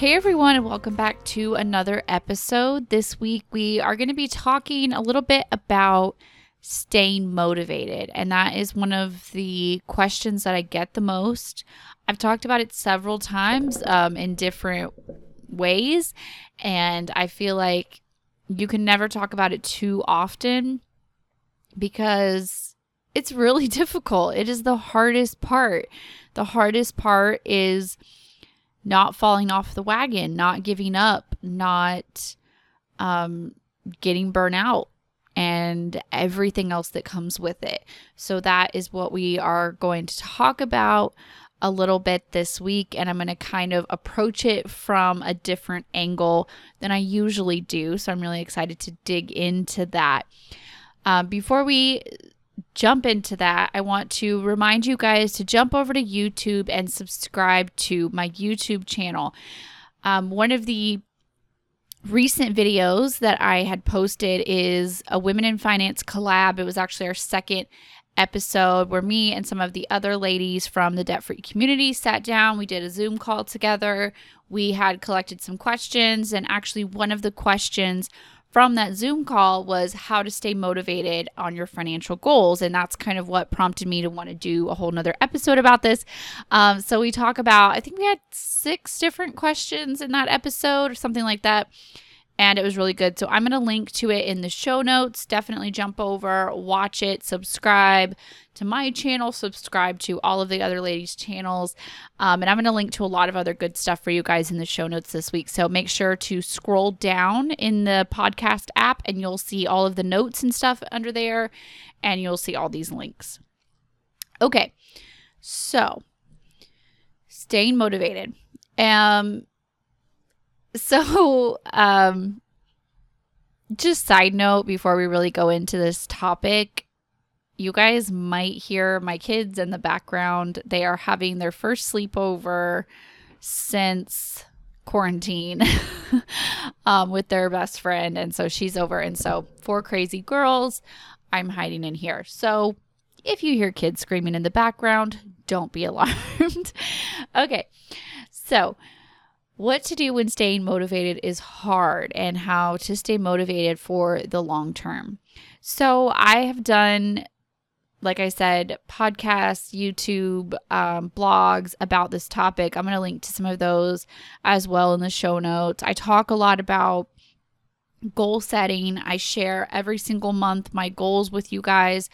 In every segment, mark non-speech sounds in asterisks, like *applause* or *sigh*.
Hey everyone, and welcome back to another episode. This week we are going to be talking a little bit about staying motivated, and that is one of the questions that I get the most. I've talked about it several times um, in different ways, and I feel like you can never talk about it too often because it's really *laughs* difficult. It is the hardest part. The hardest part is not falling off the wagon, not giving up, not um, getting burnt out, and everything else that comes with it. So, that is what we are going to talk about a little bit this week, and I'm going to kind of approach it from a different angle than I usually do. So, I'm really excited to dig into that. Uh, before we jump into that, I want to remind you guys to jump over to YouTube and subscribe to my YouTube channel. Um, one of the recent videos that I had posted is a Women in Finance collab. It was actually our second episode where me and some of the other ladies from the debt free community sat down. We did a Zoom call together. We had collected some questions, and actually, one of the questions from that Zoom call was how to stay motivated on your financial goals. And that's kind of what prompted me to want to do a whole nother episode about this. Um, so we talk about, I think we had six different questions in that episode or something like that and it was really good. So I'm going to link to it in the show notes. Definitely jump over, watch it, subscribe to my channel, subscribe to all of the other ladies' channels. Um, and I'm going to link to a lot of other good stuff for you guys in the show notes this week. So make sure to scroll down in the podcast app and you'll see all of the notes and stuff under there, and you'll see all these links. Okay, so staying motivated. Um, so, um, just side note before we really go into this topic, you guys might hear my kids in the background. They are having their first sleepover since quarantine *laughs* um, with their best friend. And so she's over. And so, four crazy girls, I'm hiding in here. So, if you hear kids screaming in the background, don't be *laughs* alarmed. okay. So, what to do when staying motivated is hard and how to stay motivated for the long term. So, I have done, like I said, podcasts, YouTube, um, blogs about this topic. I'm going to link to some of those as well in the show notes. I talk a lot about goal setting. I share every single month my goals with you guys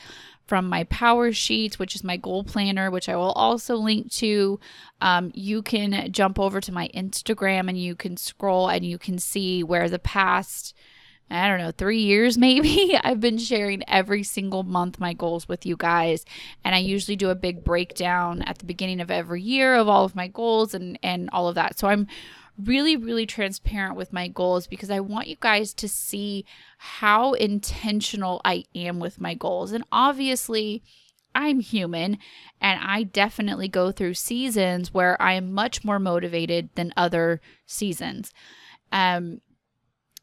from my power sheets, which is my goal planner, which I will also link to. Um, you can jump over to my Instagram and you can scroll and you can see where the past, I don't know, three years maybe, *laughs* I've been sharing every single month my goals with you guys. And I usually do a big breakdown at the beginning of every year of all of my goals and, and all of that. So I'm really, really transparent with my goals because I want you guys to see how intentional I am with my goals. And obviously, I'm human and I definitely go through seasons where I am much more motivated than other seasons. Um,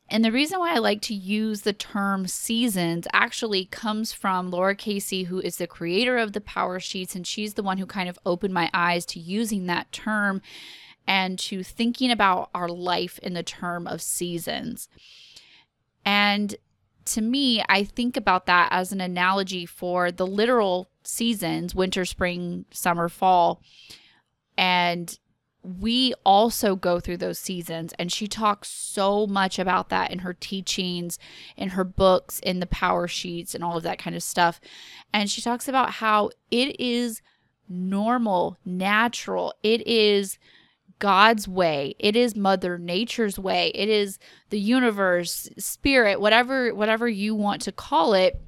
and the reason why I like to use the term seasons actually comes from Lara Casey, who is the creator of the Power Sheets, and she's the one who kind of opened my eyes to using that term and to thinking about our life in the term of seasons. And to me, I think about that as an analogy for the literal seasons winter, spring, summer, fall. And we also go through those seasons. And she talks so much about that in her teachings, in her books, in the power sheets, and all of that kind of stuff. And she talks about how it is normal, natural, it is God's way. It is mother nature's way. It is the universe, spirit, whatever whatever you want to call it.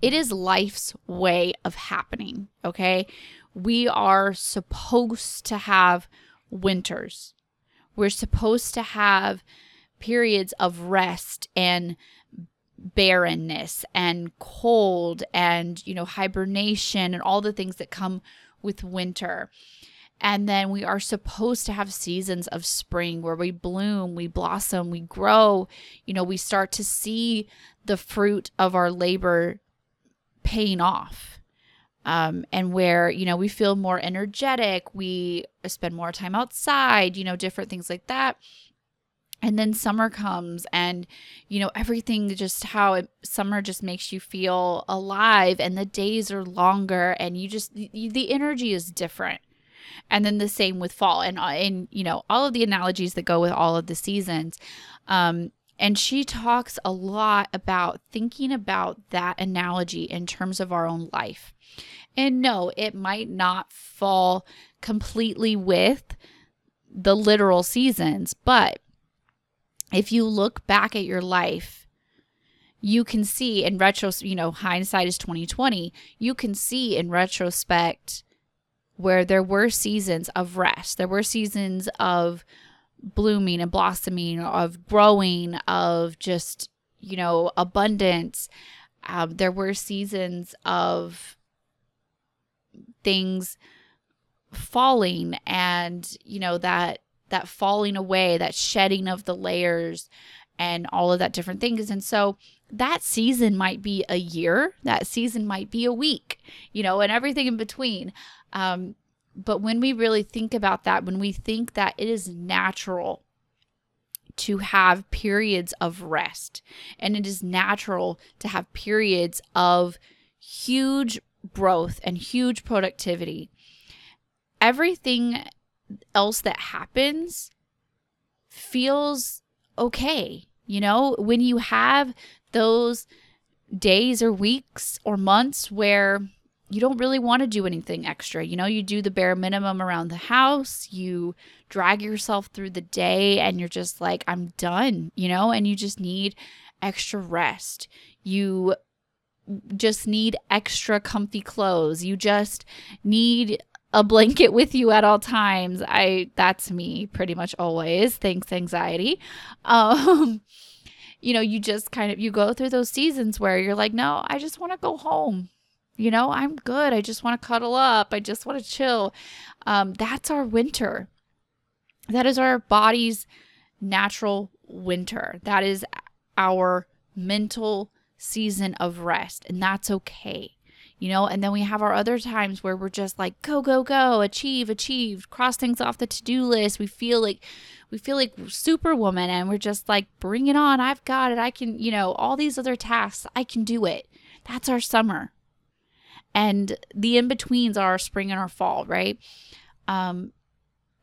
It is life's way of happening, okay? We are supposed to have winters. We're supposed to have periods of rest and barrenness and cold and you know hibernation and all the things that come with winter and then we are supposed to have seasons of spring where we bloom, we blossom, we grow. You know, we start to see the fruit of our labor paying off. Um, and where, you know, we feel more energetic, we spend more time outside, you know, different things like that. And then summer comes, and, you know, everything just how it, summer just makes you feel alive, and the days are longer, and you just, the energy is different and then the same with fall and uh, and you know all of the analogies that go with all of the seasons. Um and she talks a lot about thinking about that analogy in terms of our own life. And no it might not fall completely with the literal seasons but if you look back at your life you can see in retro you know hindsight is 2020 you can see in retrospect where there were seasons of rest, there were seasons of blooming and blossoming, of growing, of just, you know, abundance. Um, there were seasons of things falling and, you know, that that falling away, that shedding of the layers and all of that different things. And so that season might be a year, that season might be a week, you know, and everything in between. Um, but when we really think about that, when we think that it is natural to have periods of rest and it is natural to have periods of huge growth and huge productivity, everything else that happens feels okay. You know, when you have those days or weeks or months where you don't really want to do anything extra. You know, you do the bare minimum around the house, you drag yourself through the day, and you're just like, I'm done, you know, and you just need extra rest. You just need extra comfy clothes. You just need a blanket *laughs* with you at all times. I that's me pretty much always. Thanks anxiety. Um you know, you just kind of you go through those seasons where you're like, "No, I just want to go home." You know, I'm good. I just want to cuddle up. I just want to chill. Um, that's our winter. That is our body's natural winter. That is our mental season of rest. And that's okay. You know, and then we have our other times where we're just like, go, go, go, achieve, achieve, cross things off the to do list. We feel like, we feel like superwoman and we're just like, bring it on. I've got it. I can, you know, all these other tasks, I can do it. That's our summer and the in betweens are our spring and our fall, right? Um,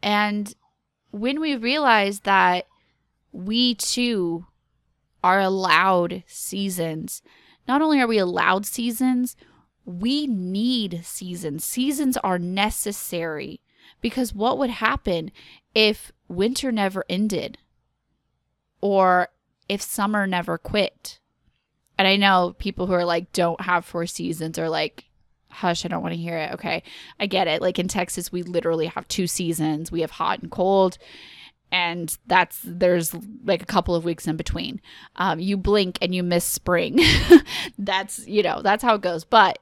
and when we realize that we too are allowed seasons, not only are we allowed seasons, we need seasons. Seasons are necessary because what would happen if winter never ended or if summer never quit? And I know people who are like, don't have four seasons are like, hush, I don't want to hear it. Okay. I get it. Like in Texas, we literally have two seasons. We have hot and cold. And that's there's like a couple of weeks in between. Um, you blink and you miss spring. *laughs* that's you know that's how it goes. But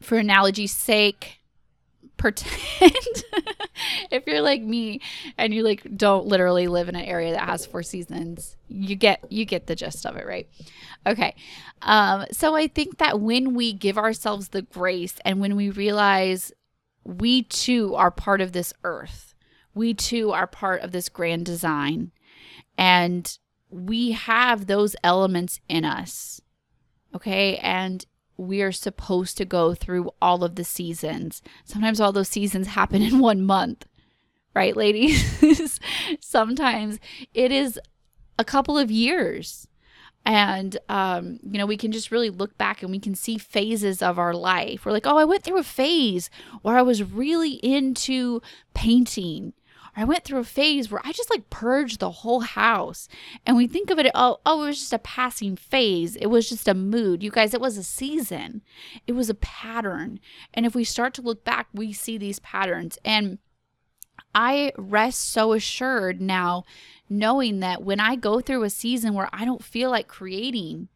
for analogy's sake, pretend *laughs* if you're like me and you like don't literally live in an area that has four seasons you get you get the gist of it right? Okay um so i think that when we give ourselves the grace and when we realize we too are part of this earth we too are part of this grand design and we have those elements in us okay? And we are supposed to go through all of the seasons. Sometimes all those seasons happen *laughs* in one month, right, ladies? *laughs* Sometimes it is a couple of years. And, um, you know, we can just really look back and we can see phases of our life. We're like, oh, I went through a phase where I was really into painting I went through a phase where I just like purged the whole house. And we think of it, oh, oh, it was just a passing phase. It was just a mood. You guys, it was a season. It was a pattern. And if we start to look back, we see these patterns. And I rest so assured now knowing that when I go through a season where I don't feel like creating,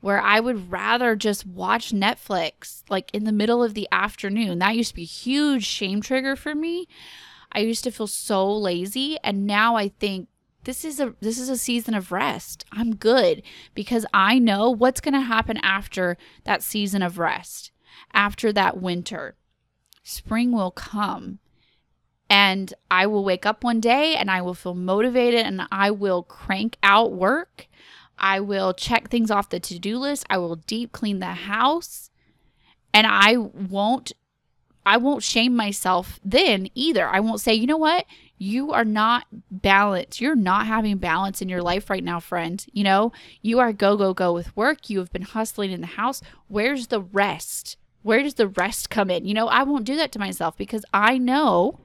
where I would rather just watch Netflix like in the middle of the afternoon. That used to be a huge shame trigger for me. I used to feel so lazy and now I think this is a this is a season of rest. I'm good because I know what's going to happen after that season of rest. After that winter. Spring will come and I will wake up one day and I will feel motivated and I will crank out work I will check things off the to do list. I will deep clean the house. And I won't I won't shame myself then either. I won't say, you know what? You are not balanced. You're not having balance in your life right now, friend. You know, you are go, go, go with work. You have been hustling in the house. Where's the rest? Where does the rest come in? You know, I won't do that to myself because I know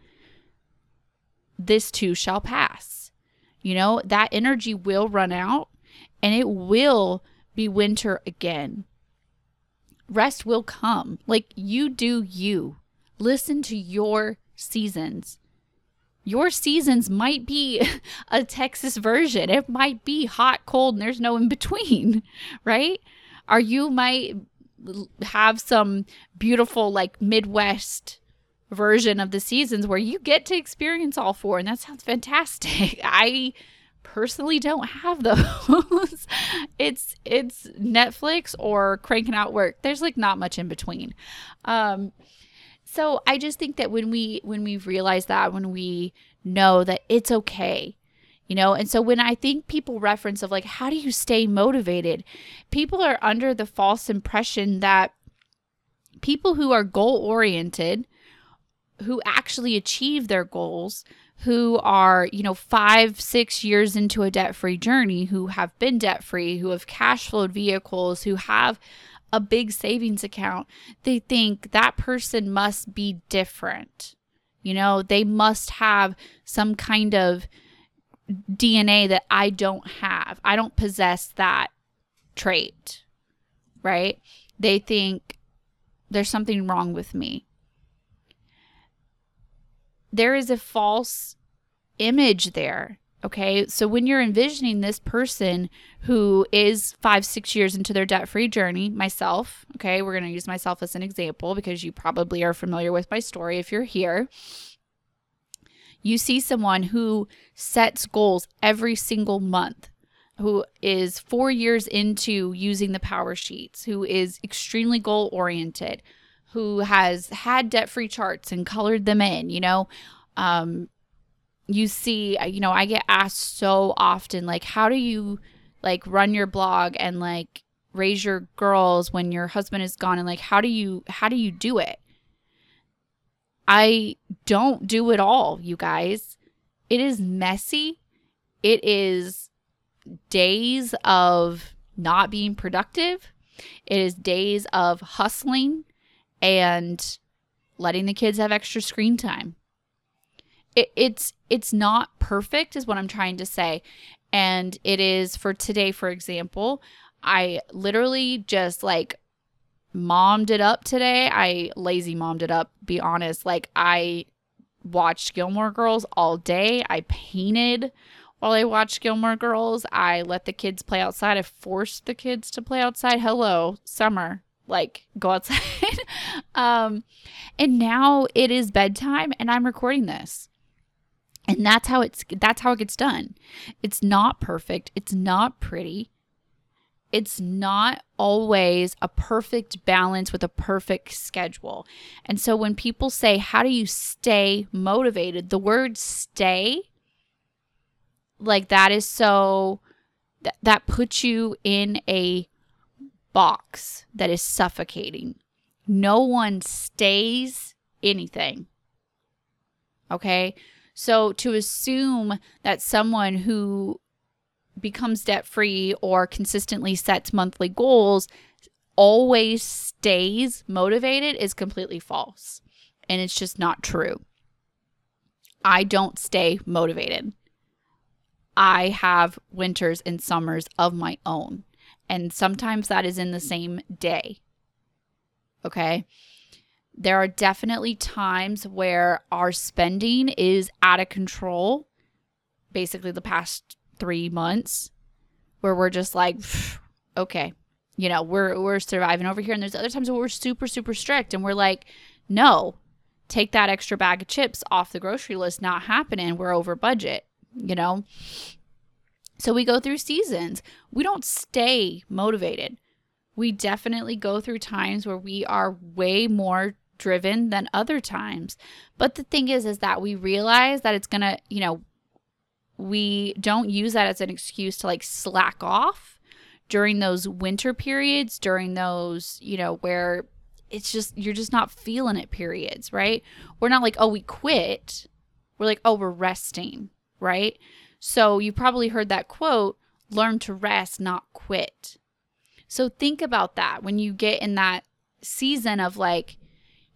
this too shall pass. You know, that energy will run out and it will be winter again. Rest will come. Like you do you. Listen to your seasons. Your seasons might be *laughs* a Texas version. It might be hot, cold, and there's no in between, *laughs* right? Or you might have some beautiful, like Midwest version of the seasons where you get to experience all four, and that sounds fantastic. *laughs* I personally don't have those. it's it's Netflix or cranking out work. There's like not much in between. Um so I just think that when we when we realize that when we know that it's okay you know? And so when i think people reference of like how do you stay motivated? People are under the false impression that people who are goal oriented who actually achieve their goals who are, you know, five, six years into a debt free journey, who have been debt free, who have cash flowed vehicles, who have a big savings account, they think that person must be different. You know, they must have some kind of DNA that I don't have. I don't possess that trait, right? They think there's something wrong with me there is a false image there. Okay. So when you're envisioning this person who is five, six years into their debt free journey, myself, okay, we're going to use myself as an example because you probably are familiar with my story if you're here. You see someone who sets goals every single month, who is four years into using the power sheets, who is extremely goal oriented, who has had debt free charts and colored them in, you know, um, you see, uh, you know, I get asked so often, like, how do you like run your blog and like raise your girls when your husband is gone? And like, how do you, how do you do it? I don't do it all, you guys. It is messy. It is days of not being productive. It is days of hustling and letting the kids have extra screen time. It, it's it's not perfect is what I'm trying to say. And it is for today for example, I literally just like mommed it up today. I lazy mommed it up, be honest. Like I watched Gilmore Girls all day. I painted while I watched Gilmore Girls. I let the kids play outside. I forced the kids to play outside. Hello, summer like go outside. *laughs* um, and now it is bedtime and I'm recording this. And that's how it's that's how it gets done. It's not perfect. It's not pretty. It's not always a perfect balance with a perfect schedule. And so when people say, How do you stay motivated? The word stay, like that is so that, that puts you in a box that is suffocating. No one stays anything. Okay? So to assume that someone who becomes debt free or consistently sets monthly goals always stays motivated is completely false. And it's just not true. I don't stay motivated. I have winters and summers of my own. And sometimes that is in the same day. Okay. There are definitely times where our spending is out of control. Basically, the past three months, where we're just like, *sighs* okay, you know, we're we're surviving over here and there's other times where we're super super strict and we're like, "No, take that extra bag of chips off the grocery list, not happening. We're over budget." You know? So we go through seasons. We don't stay motivated. We definitely go through times where we are way more driven than other times. But the thing is is that we realize that it's going to, you know, we don't use that as an excuse to like slack off during those winter periods, during those, you know, where it's just you're just not feeling it periods, right? We're not like, "Oh, we quit." We're like, "Oh, we're resting." Right? So you probably heard that quote, learn to rest, not quit. So think about that when you get in that season of like,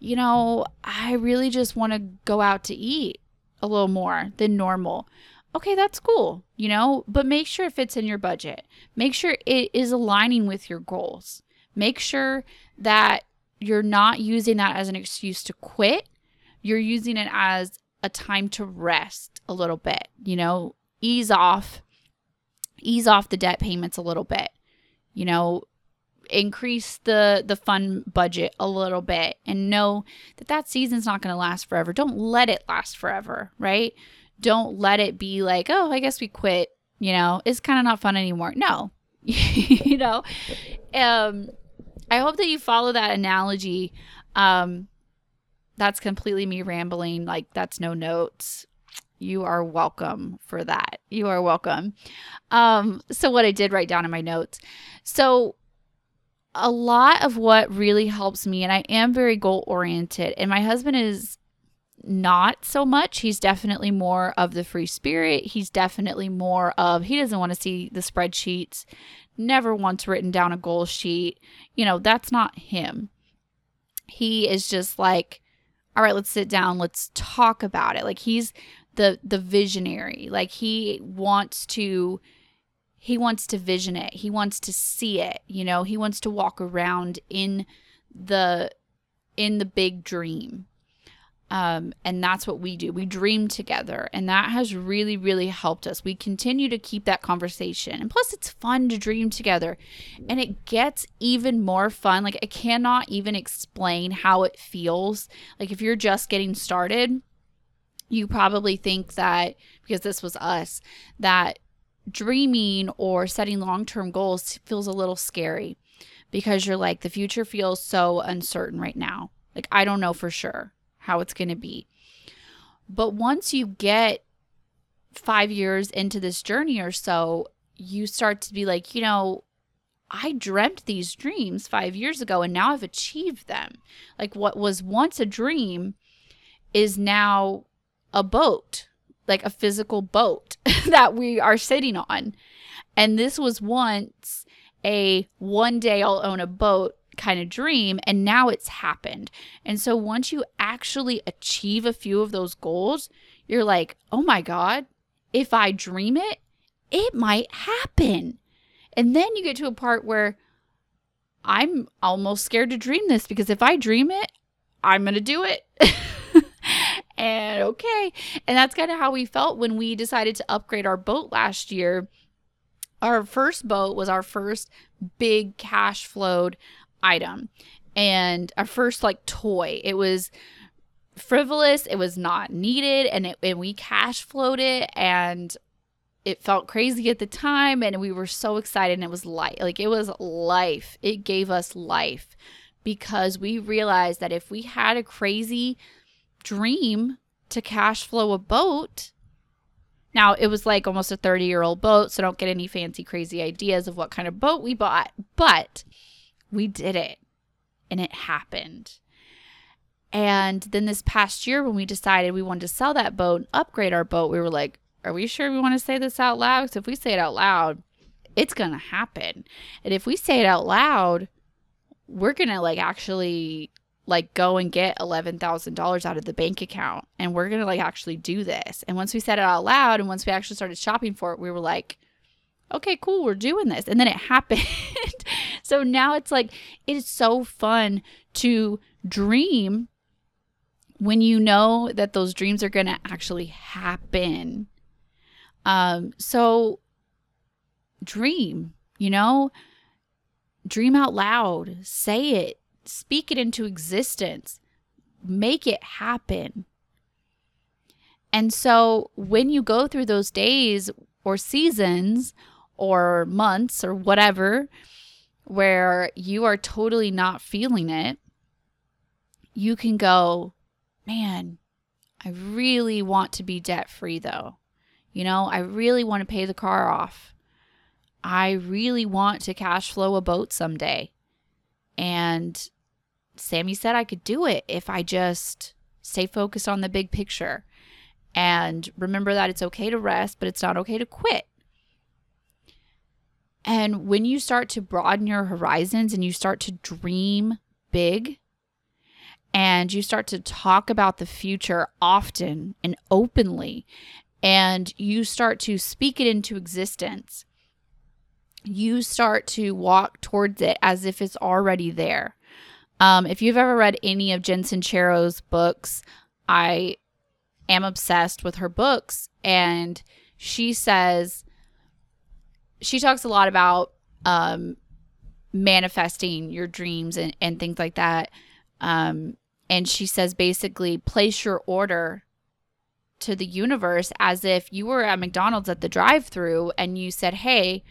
you know, I really just want to go out to eat a little more than normal. Okay, that's cool, you know, but make sure it fits in your budget. Make sure it is aligning with your goals. Make sure that you're not using that as an excuse to quit. You're using it as a time to rest a little bit, you know, ease off ease off the debt payments a little bit. You know, increase the the fun budget a little bit and know that that season's not going to last forever. Don't let it last forever, right? Don't let it be like, "Oh, I guess we quit." You know, it's kind of not fun anymore. No. *laughs* you know, um I hope that you follow that analogy. Um that's completely me rambling like that's no notes you are welcome for that. You are welcome. Um, so, what I did write down in my notes. So, a lot of what really helps me, and I am very goal oriented, and my husband is not so much. He's definitely more of the free spirit. He's definitely more of, he doesn't want to see the spreadsheets, never once written down a goal sheet. You know, that's not him. He is just like, all right, let's sit down, let's talk about it. Like he's the the visionary. Like he wants to he wants to vision it. He wants to see it, you know. He wants to walk around in the in the big dream. Um, and that's what we do. We dream together, and that has really, really helped us. We continue to keep that conversation, and plus, it's fun to dream together, and it gets even more fun. Like I cannot even explain how it feels. Like if you're just getting started, you probably think that because this was us that dreaming or setting long-term goals feels a little scary because you're like the future feels so uncertain right now. Like i don't know for sure how it's going to be. But once you get 5 years into this journey or so you start to be like you know I dreamt these dreams 5 years ago and now I've achieved them. Like what was once a dream is now a boat, like a physical boat *laughs* that we are sitting on. And this was once a one day I'll own a boat kind of dream, and now it's happened. And so once you actually achieve a few of those goals, you're like, oh my God, if I dream it, it might happen. And then you get to a part where I'm almost scared to dream this because if I dream it, I'm going to do it. *laughs* and okay. And that's kind of how we felt when we decided to upgrade our boat last year. Our first boat was our first big cash flowed item and our first like toy. It was frivolous, it was not needed, and, it, and we cash flowed it and it felt crazy at the time and we were so excited and it was light like it was life it gave us life because we realized that if we had a crazy dream to cash flow a boat. Now, it was like almost a 30 year old boat, so don't get any fancy, crazy ideas of what kind of boat we bought, but we did it and it happened. And then this past year, when we decided we wanted to sell that boat and upgrade our boat, we were like, are we sure we want to say this out loud? Because if we say it out loud, it's going to happen. And if we say it out loud, we're going to like actually like go and get $11,000 out of the bank account and we're going to like actually do this. And once we said it out loud and once we actually started shopping for it, we were like, okay, cool, we're doing this. And then it *laughs* happened. so now it's like, it is so fun to dream when you know that those dreams are going to actually happen. Um, so dream, you know, dream out loud, say it, speak it into existence, make it happen. And so when you go through those days or seasons or months or whatever, where you are totally not feeling it, you can go, man, I really want to be debt free though. You know, I really want to pay the car off. I really want to cash flow a boat someday. And Sami said I could do it if I just stay focused on the big picture and remember that it's okay to rest, but it's not okay to quit. And when you start to broaden your horizons and you start to dream big and you start to talk about the future often and openly, and you start to speak it into existence, you start to walk towards it as if it's already there. Um, if you've ever read any of Jen Sincero's books, I am obsessed with her books. And she says, she talks a lot about um, manifesting your dreams and, and things like that. Um, and she says basically, place your order to the universe as if you were at McDonald's at the drive through and you said, Hey,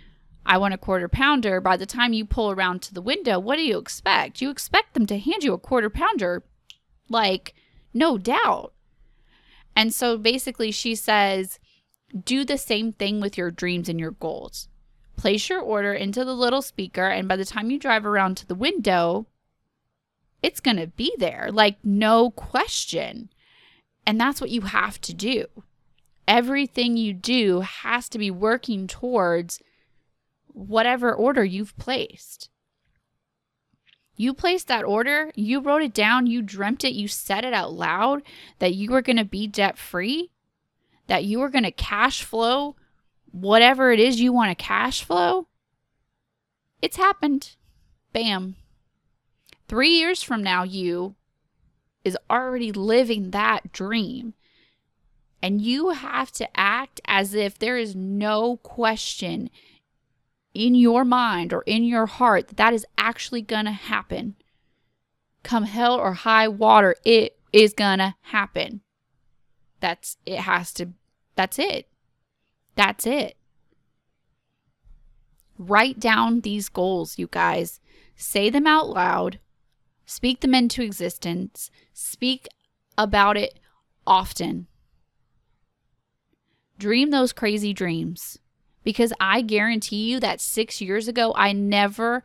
I want a quarter pounder. By the time you pull around to the window, what do you expect? You expect them to hand you a quarter pounder, like, no doubt. And so basically, she says, do the same thing with your dreams and your goals. Place your order into the little speaker, and by the time you drive around to the window, it's going to be there, like no question. And that's what you have to do. Everything you do has to be working towards whatever order you've placed. You placed that order, you wrote it down, you dreamt it, you said it out loud that you were going to be debt free, that you were going to cash flow whatever it is you want to cash flow. It's happened. Bam. Three years from now, you is already living that dream. And you have to act as if there is no question in your mind or in your heart that that is actually going to happen. Come hell or high water, it is going to happen. That's it has to that's it. That's it. Write down these goals, you guys. Say them out loud. Speak them into existence. Speak about it often. Dream those crazy dreams because I guarantee you that six years ago, I never,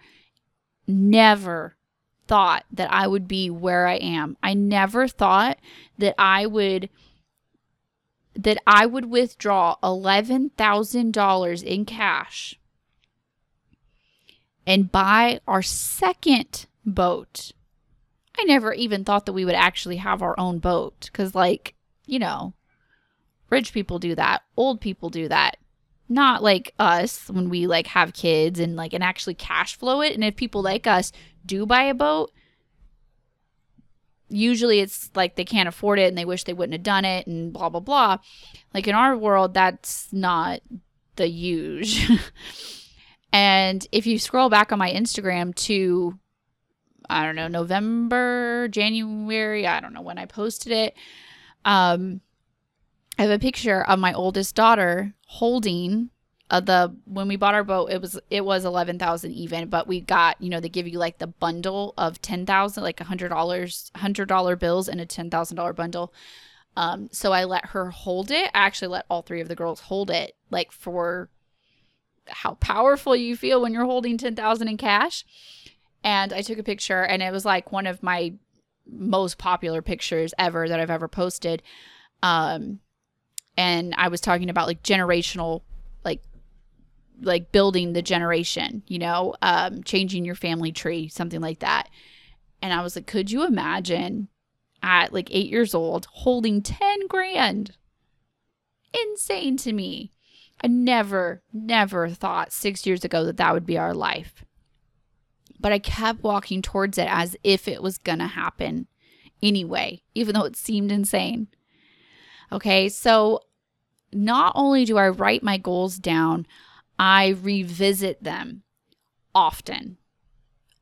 never thought that I would be where I am. I never thought that I would that I would withdraw $11,000 in cash and buy our second boat. I never even thought that we would actually have our own boat cuz like, you know, rich people do that, old people do that not like us when we like have kids and like and actually cash flow it. And if people like us do buy a boat usually it's like they can't afford it and they wish they wouldn't have done it and blah blah blah. Like in our world that's not the huge. *laughs* And if you scroll back on my instagram to i don't know november january i don't know when i posted it um I have a picture of my oldest daughter holding uh, the when we bought our boat it was it was 11,000 even but we got you know they give you like the bundle of 10,000 like a $100 $100 bills and a $10,000 bundle. Um so I let her hold it. I actually let all three of the girls hold it like for how powerful you feel when you're holding 10,000 in cash. And I took a picture and it was like one of my most popular pictures ever that I've ever posted. Um and I was talking about like generational like like building the generation, you know, um changing your family tree, something like that. And I was like, could you imagine at like 8 years old holding 10 grand? Insane to me. I never never thought 6 years ago that that would be our life. But I kept walking towards it as if it was going to happen anyway, even though it seemed insane. Okay, so not only do I write my goals down, I revisit them often.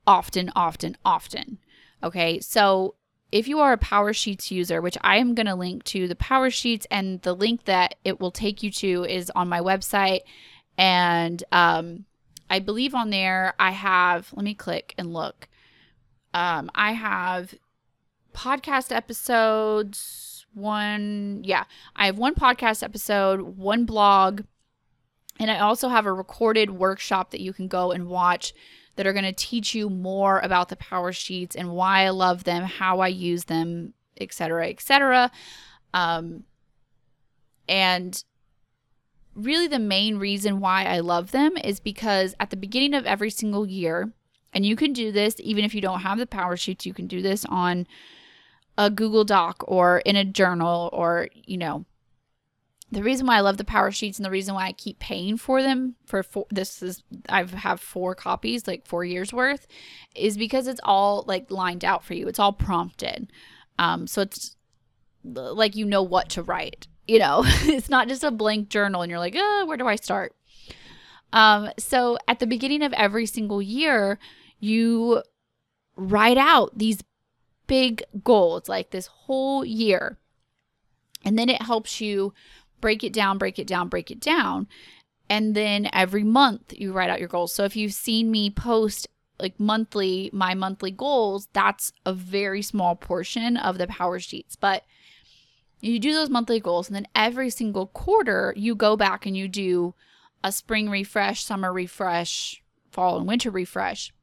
often, often, often. Okay. So if you are a Power Sheets user, which I am going to link to the Power Sheets, and the link that it will take you to is on my website. And um, I believe on there I have, let me click and look. Um, I have podcast episodes, one, yeah, I have one podcast episode, one blog, and I also have a recorded workshop that you can go and watch that are going to teach you more about the power sheets and why I love them, how I use them, etc., etc. Um, and really, the main reason why I love them is because at the beginning of every single year, and you can do this even if you don't have the power sheets, you can do this on a Google Doc or in a journal or, you know, the reason why I love the power sheets and the reason why I keep paying for them for four, this is I've have four copies like 4 years worth is because it's all like lined out for you. It's all prompted. Um so it's like you know what to write. You know, *laughs* it's not just a blank journal and you're like, "Oh, where do I start?" Um so at the beginning of every single year, you write out these big goals like this whole year. And then it helps you break it down, break it down, break it down. And then every month you write out your goals. So if you've seen me post like monthly, my monthly goals, that's a very small portion of the power sheets. But you do those monthly goals, and then every single quarter, you go back and you do a spring refresh, summer refresh, fall and winter refresh.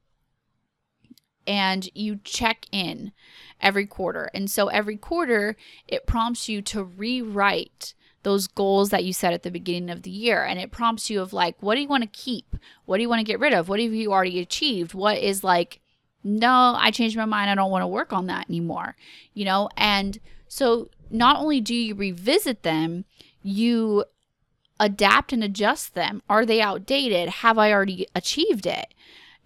And you check in every quarter. And so every quarter, it prompts you to rewrite those goals that you set at the beginning of the year. And it prompts you of like what do you want to keep? What do you want to get rid of? What have you already achieved? What is like no i changed my mind. I don't want to work on that anymore you know? And so not only do you revisit them you adapt and adjust them. Are they outdated? Have i already achieved it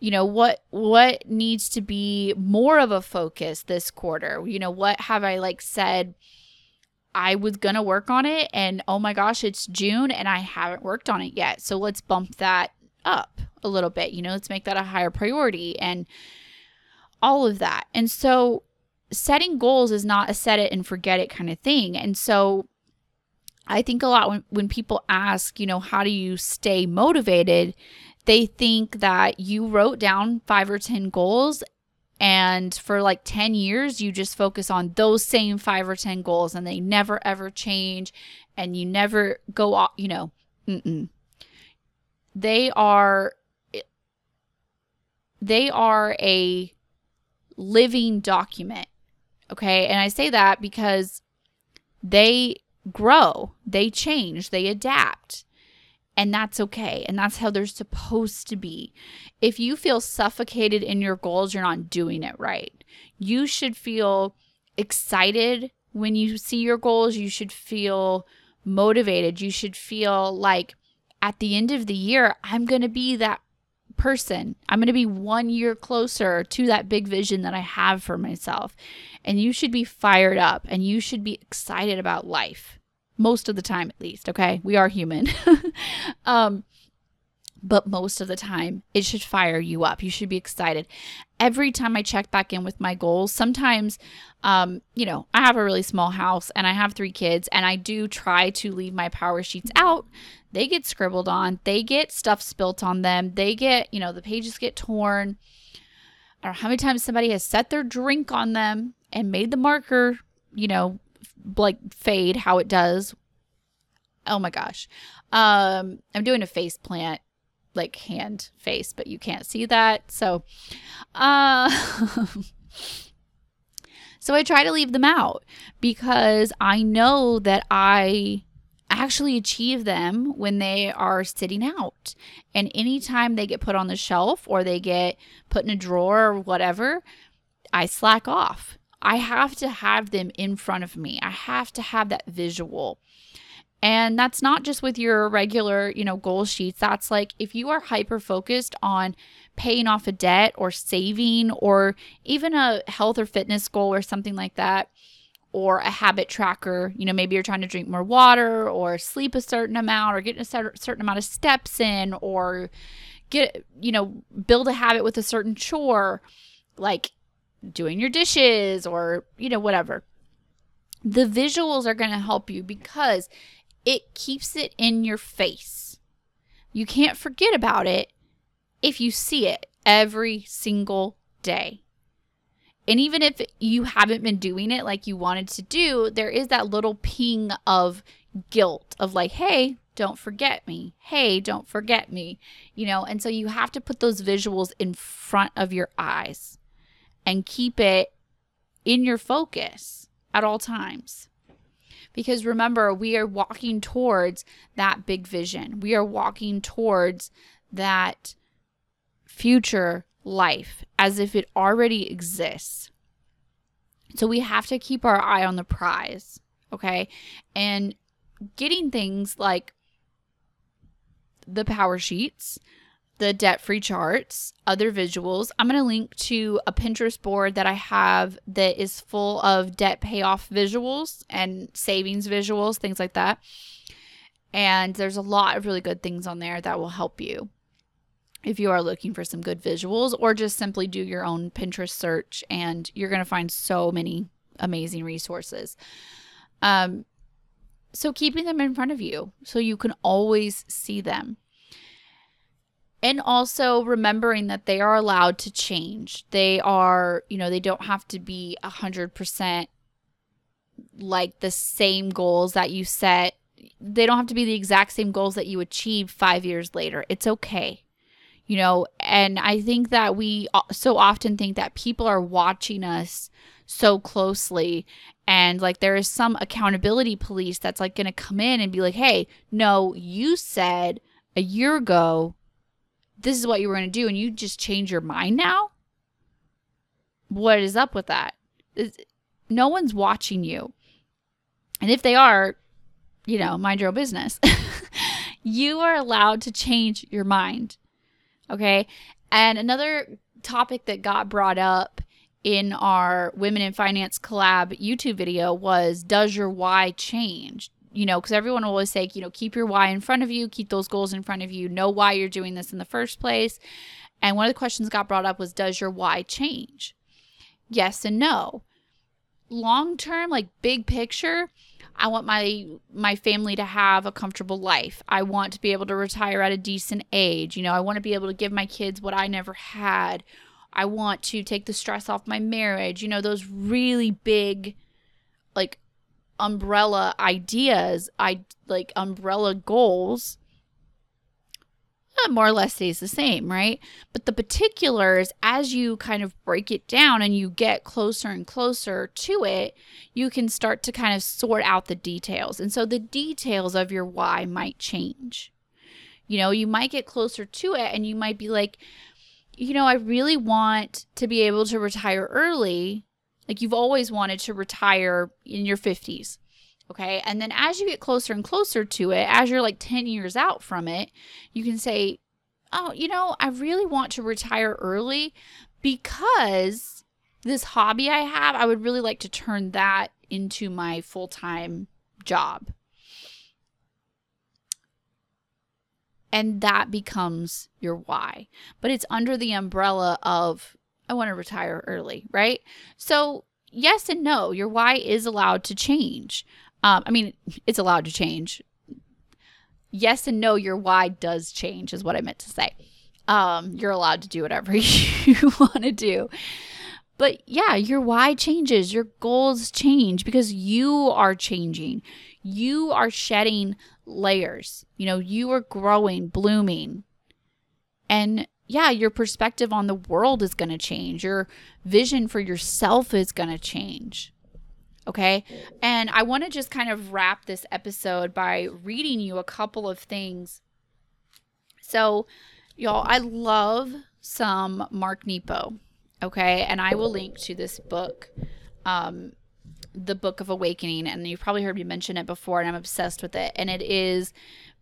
you know what what needs to be more of a focus this quarter you know what have i like said I was going to work on it and oh my gosh, it's June and I haven't worked on it yet. So let's bump that up a little bit, you know, let's make that a higher priority and all of that. And so setting goals is not a set it and forget it kind of thing. And so I think a lot when, when people ask, you know, how do you stay motivated? They think that you wrote down five or 10 goals and for like 10 years, you just focus on those same five or 10 goals and they never ever change and you never go off, you know, mm-mm. they are, eh, they are a living document. Okay. And I say that because they grow, they change, they adapt. And that's okay. And that's how they're supposed to be. If you feel suffocated in your goals, you're not doing it right. You should feel excited when you see your goals. You should feel motivated. You should feel like at the end of the year, I'm going to be that person. I'm going to be one year closer to that big vision that I have for myself. And you should be fired up and you should be excited about life most of the time at least okay? We are human. *laughs* Um but most of the time it should fire you up. You should be excited. Every time i check back in with my goals sometimes um you know i have a really small house and i have three kids and i do try to leave my power sheets out. They get scribbled on. They get stuff spilt on them. They get you know the pages get torn. I don't know how many times somebody has set their drink on them and made the marker you know like fade how it does. Oh my gosh. Um I'm doing a face plant like hand face, but you can't see that. So uh *laughs* So I try to leave them out because I know that I actually achieve them when they are sitting out. And anytime they get put on the shelf or they get put in a drawer or whatever, I slack off. I have to have them in front of me. I have to have that visual. And that's not just with your regular, you know, goal sheets. That's like if you are hyper focused on paying off a debt or saving or even a health or fitness goal or something like that or a habit tracker, you know, maybe you're trying to drink more water or sleep a certain amount or get a certain amount of steps in or get, you know, build a habit with a certain chore, like doing your dishes or, you know, whatever. The visuals are going to help you because it keeps it in your face. You can't forget about it if you see it every single day. And even if you haven't been doing it like you wanted to do, there is that little ping of guilt of like, hey, don't forget me. Hey, don't forget me. You know, and so you have to put those visuals in front of your eyes and keep it in your focus at all times. Because remember, we are walking towards that big vision. We are walking towards that future life as if it already exists. So we have to keep our eye on the prize, okay? And getting things like the Powersheets, the debt free charts, other visuals. I'm going to link to a Pinterest board that I have that is full of debt payoff visuals and savings visuals, things like that. And there's a lot of really good things on there that will help you if you are looking for some good visuals or just simply do your own Pinterest search and you're going to find so many amazing resources. Um, so keeping them in front of you so you can always see them. And also remembering that they are allowed to change. They are, you know, they don't have to be a 100% like the same goals that you set. They don't have to be the exact same goals that you achieve five years later. It's okay you know and i think that we so often think that people are watching us so closely and like there is some accountability police that's like going to come in and be like hey no you said a year ago this is what you were going to do and you just change your mind now what is up with that no one's watching you and if they are you know mind your own business *laughs* you are allowed to change your mind Okay. And another topic that got brought up in our Women in Finance collab YouTube video was Does your why change? You know, because everyone will always say, you know, keep your why in front of you, keep those goals in front of you, know why you're doing this in the first place. And one of the questions got brought up was Does your why change? Yes and no. Long term, like big picture, I want my my family to have a comfortable life. I want to be able to retire at a decent age. You know, I want to be able to give my kids what I never had. I want to take the stress off my marriage. You know, those really big umbrella ideas, I like umbrella goals more or less stays the same, right? But the particulars, as you kind of break it down and you get closer and closer to it, you can start to kind of sort out the details. And so the details of your why might change. You know, you might get closer to it and you might be like, you know, I really want to be able to retire early. Like you've always wanted to retire in your 50s. Okay. And then as you get closer and closer to it, as you're like 10 years out from it, you can say, oh, you know, I really want to retire early because this hobby I have, I would really like to turn that into my full time job. And that becomes your why. But it's under the umbrella of, I want to retire early, right? So, yes and no, your why is allowed to change. Um, I mean, it's allowed to change. Yes and no, your why does change, is what I meant to say. Um, you're allowed to do whatever *laughs* you want to do. But yeah, your why changes, your goals change because you are changing. You are shedding layers. You know, you are growing, blooming. And yeah, your perspective on the world is going to change. Your vision for yourself is going to change. Okay. And I want to just kind of wrap this episode by reading you a couple of things. So, y'all, I love some Mark Nepo. Okay. And I will link to this book, um, The Book of Awakening. And you've probably heard me mention it before, and I'm obsessed with it. And it is,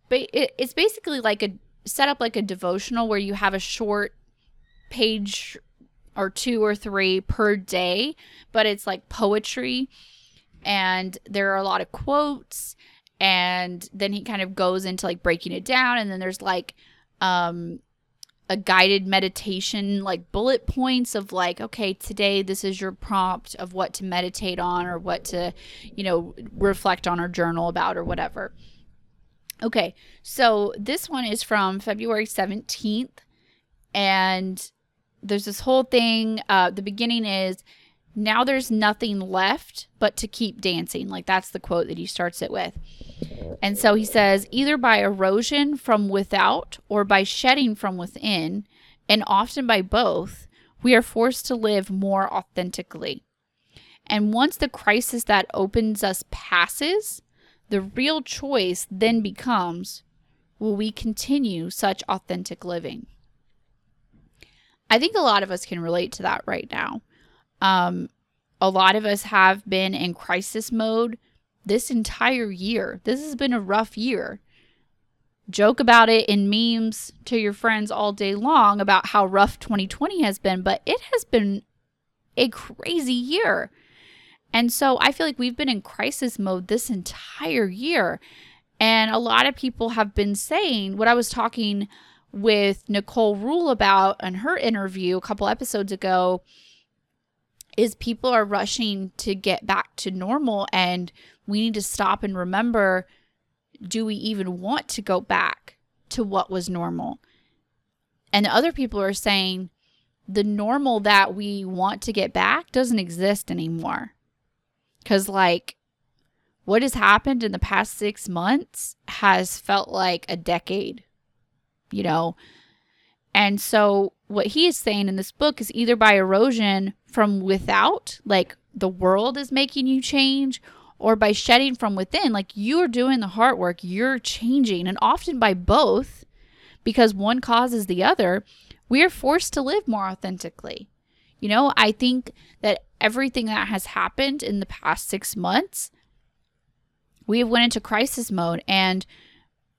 it's basically like a set up like a devotional where you have a short page or two or three per day, but it's like poetry. And there are a lot of quotes. And then he kind of goes into like breaking it down. And then there's like um a guided meditation, like bullet points of like, okay, today this is your prompt of what to meditate on or what to, you know, reflect on or journal about or whatever. Okay, so this one is from February 17th, and there's this whole thing. Uh, the beginning is, now there's nothing left but to keep dancing. Like that's the quote that he starts it with. And so he says, either by erosion from without or by shedding from within, and often by both, we are forced to live more authentically. And once the crisis that opens us passes, the real choice then becomes will we continue such authentic living? I think a lot of us can relate to that right now. Um, a lot of us have been in crisis mode this entire year. This has been a rough year. Joke about it in memes to your friends all day long about how rough 2020 has been, but it has been a crazy year. And so I feel like we've been in crisis mode this entire year. And a lot of people have been saying what I was talking with Nicole Rule about in her interview a couple episodes ago is people are rushing to get back to normal and we need to stop and remember do we even want to go back to what was normal? And other people are saying the normal that we want to get back doesn't exist anymore. Because, like, what has happened in the past six months has felt like a decade, you know? And so, what he is saying in this book is either by erosion from without, like the world is making you change, or by shedding from within, like you're doing the hard work, you're changing, and often by both, because one causes the other, we are forced to live more authentically. You know, I think that everything that has happened in the past six months, we have went into crisis mode, and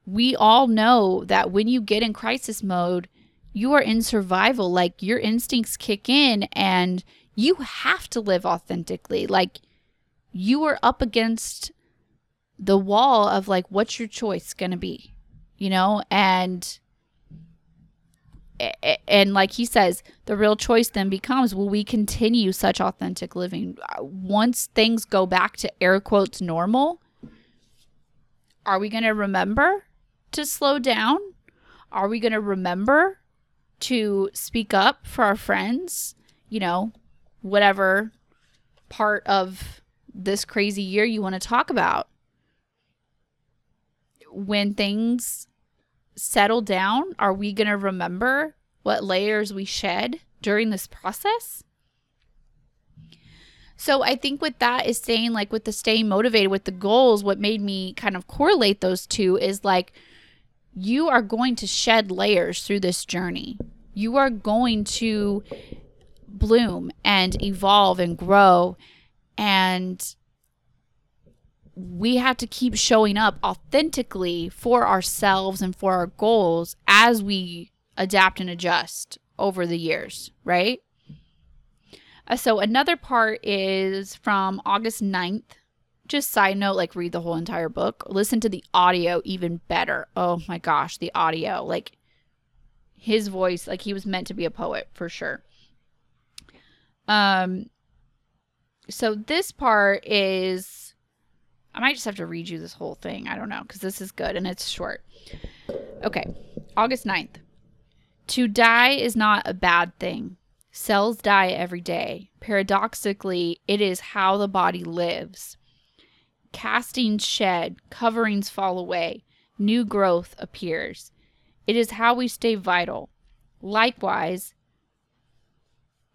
we all know that when you get in crisis mode, you are in survival. Like your instincts kick in, and you have to live authentically. Like you are up against the wall of like what's your choice going to be you know and and like he says the real choice then becomes will we continue such authentic living? Uh, once things go back to air quotes normal are we going to remember to slow down? Are we going to remember to speak up for our friends? You know whatever part of this crazy year you want to talk about. When things settle down, are we going to remember what layers we shed during this process? So I think with that is saying like with the staying motivated with the goals, what made me kind of correlate those two is like you are going to shed layers through this journey. You are going to bloom and evolve and grow and we have to keep showing up authentically for ourselves and for our goals as we adapt and adjust over the years, right? Uh, so, another part is from August 9th. Just side note, like read the whole entire book. Listen to the audio even better. Oh my gosh, the audio. Like his voice, like he was meant to be a poet for sure. Um, so this part is I might just have to read you this whole thing. I don't know because this is good and it's short. Okay, August 9th. To die is not a bad thing. Cells die every day. Paradoxically, it is how the body lives. Castings shed, coverings fall away, new growth appears. It is how we stay vital. Likewise,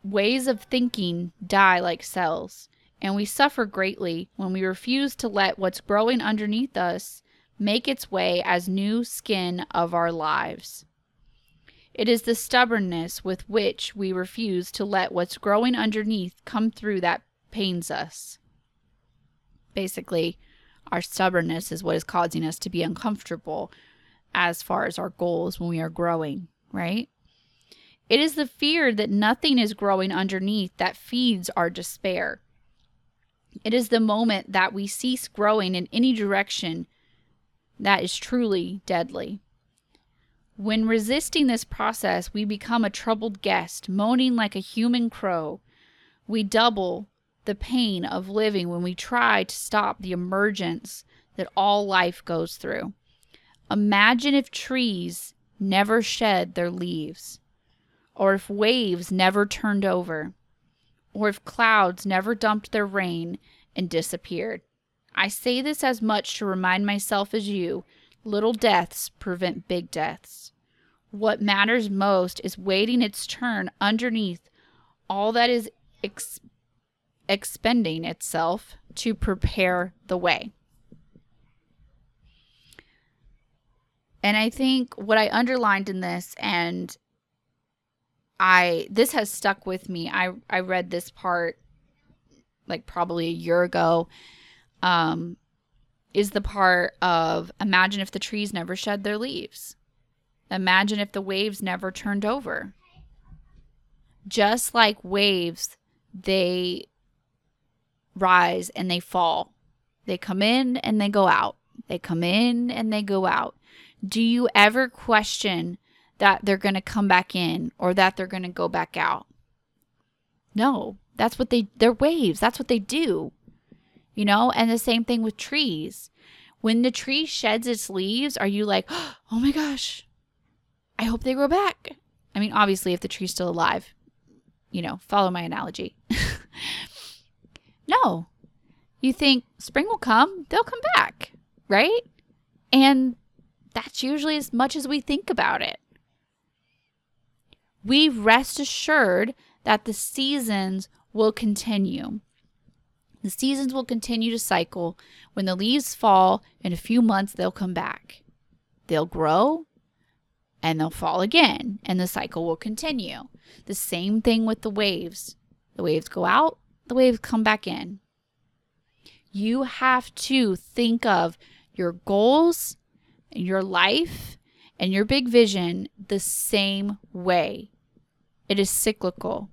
Ways of thinking die like cells, and we suffer greatly when we refuse to let what's growing underneath us make its way as new skin of our lives. It is the stubbornness with which we refuse to let what's growing underneath come through that pains us. Basically, our stubbornness is what is causing us to be uncomfortable as far as our goals when we are growing, right? It is the fear that nothing is growing underneath that feeds our despair. It is the moment that we cease growing in any direction that is truly deadly. When resisting this process, we become a troubled guest, moaning like a human crow. We double the pain of living when we try to stop the emergence that all life goes through. Imagine if trees never shed their leaves, or if waves never turned over, or if clouds never dumped their rain and disappeared. I say this as much to remind myself as you little deaths prevent big deaths. What matters most is waiting its turn underneath all that is ex- expending itself to prepare the way. And I think what I underlined in this and I this has stuck with me. I I read this part like probably a year ago. Um is the part of imagine if the trees never shed their leaves. Imagine if the waves never turned over. Just like waves, they rise and they fall. They come in and they go out. They come in and they go out. Do you ever question that they're going to come back in or that they're going to go back out? No, that's what they, they're waves. That's what they do. You know, and the same thing with trees. When the tree sheds its leaves, are you like, *gasps* oh my gosh, I hope they grow back? I mean, obviously, if the tree's still alive, you know, follow my analogy. *laughs* no. You think spring will come, they'll come back, right? And that's usually as much as we think about it. We rest assured that the seasons will continue. The seasons will continue to cycle. When the leaves fall, in a few months, they'll come back. They'll grow and they'll fall again, and the cycle will continue. The same thing with the waves. The waves go out, the waves come back in. You have to think of your goals and your life and your big vision the same way. It is cyclical.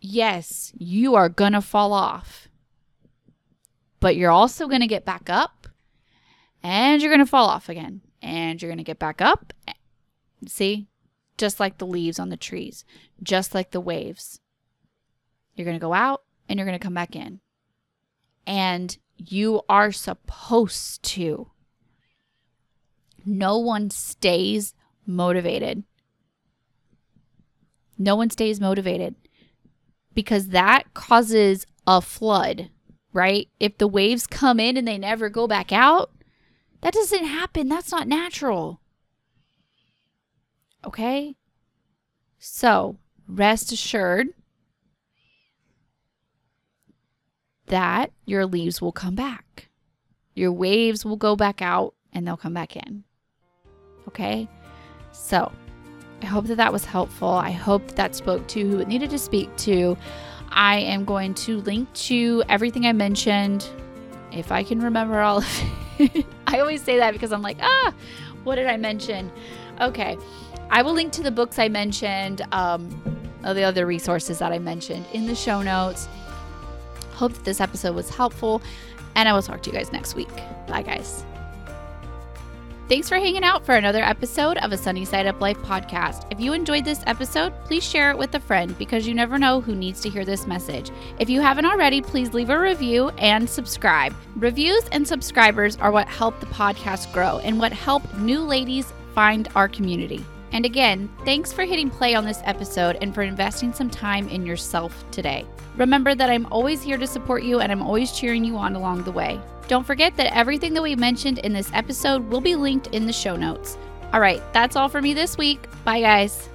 Yes, you are going to fall off, but you're also going to get back up and you're going to fall off again and you're going to get back up. See? Just like the leaves on the trees, just like the waves. You're going to go out and you're going to come back in. And you are supposed to. No one stays motivated. No one stays motivated because that causes a flood, right? If the waves come in and they never go back out, that doesn't happen. That's not natural. Okay? So, rest assured that your leaves will come back. Your waves will go back out and they'll come back in. Okay? So, I hope that that was helpful. I hope that, spoke to who it needed to speak to. I am going to link to everything I mentioned if I can remember all of it. *laughs* I always say that because I'm like, ah, what did I mention? Okay. I will link to the books I mentioned, um, the other resources that I mentioned in the show notes. Hope that this episode was helpful, and I will talk to you guys next week. Bye, guys. Thanks for hanging out for another episode of a Sunny Side Up Life podcast. If you enjoyed this episode, please share it with a friend because you never know who needs to hear this message. If you haven't already, please leave a review and subscribe. Reviews and subscribers are what help the podcast grow and what help new ladies find our community. And again, thanks for hitting play on this episode and for investing some time in yourself today. Remember that I'm always here to support you and I'm always cheering you on along the way. Don't forget that everything that we mentioned in this episode will be linked in the show notes. All right, that's all for me this week. Bye, guys.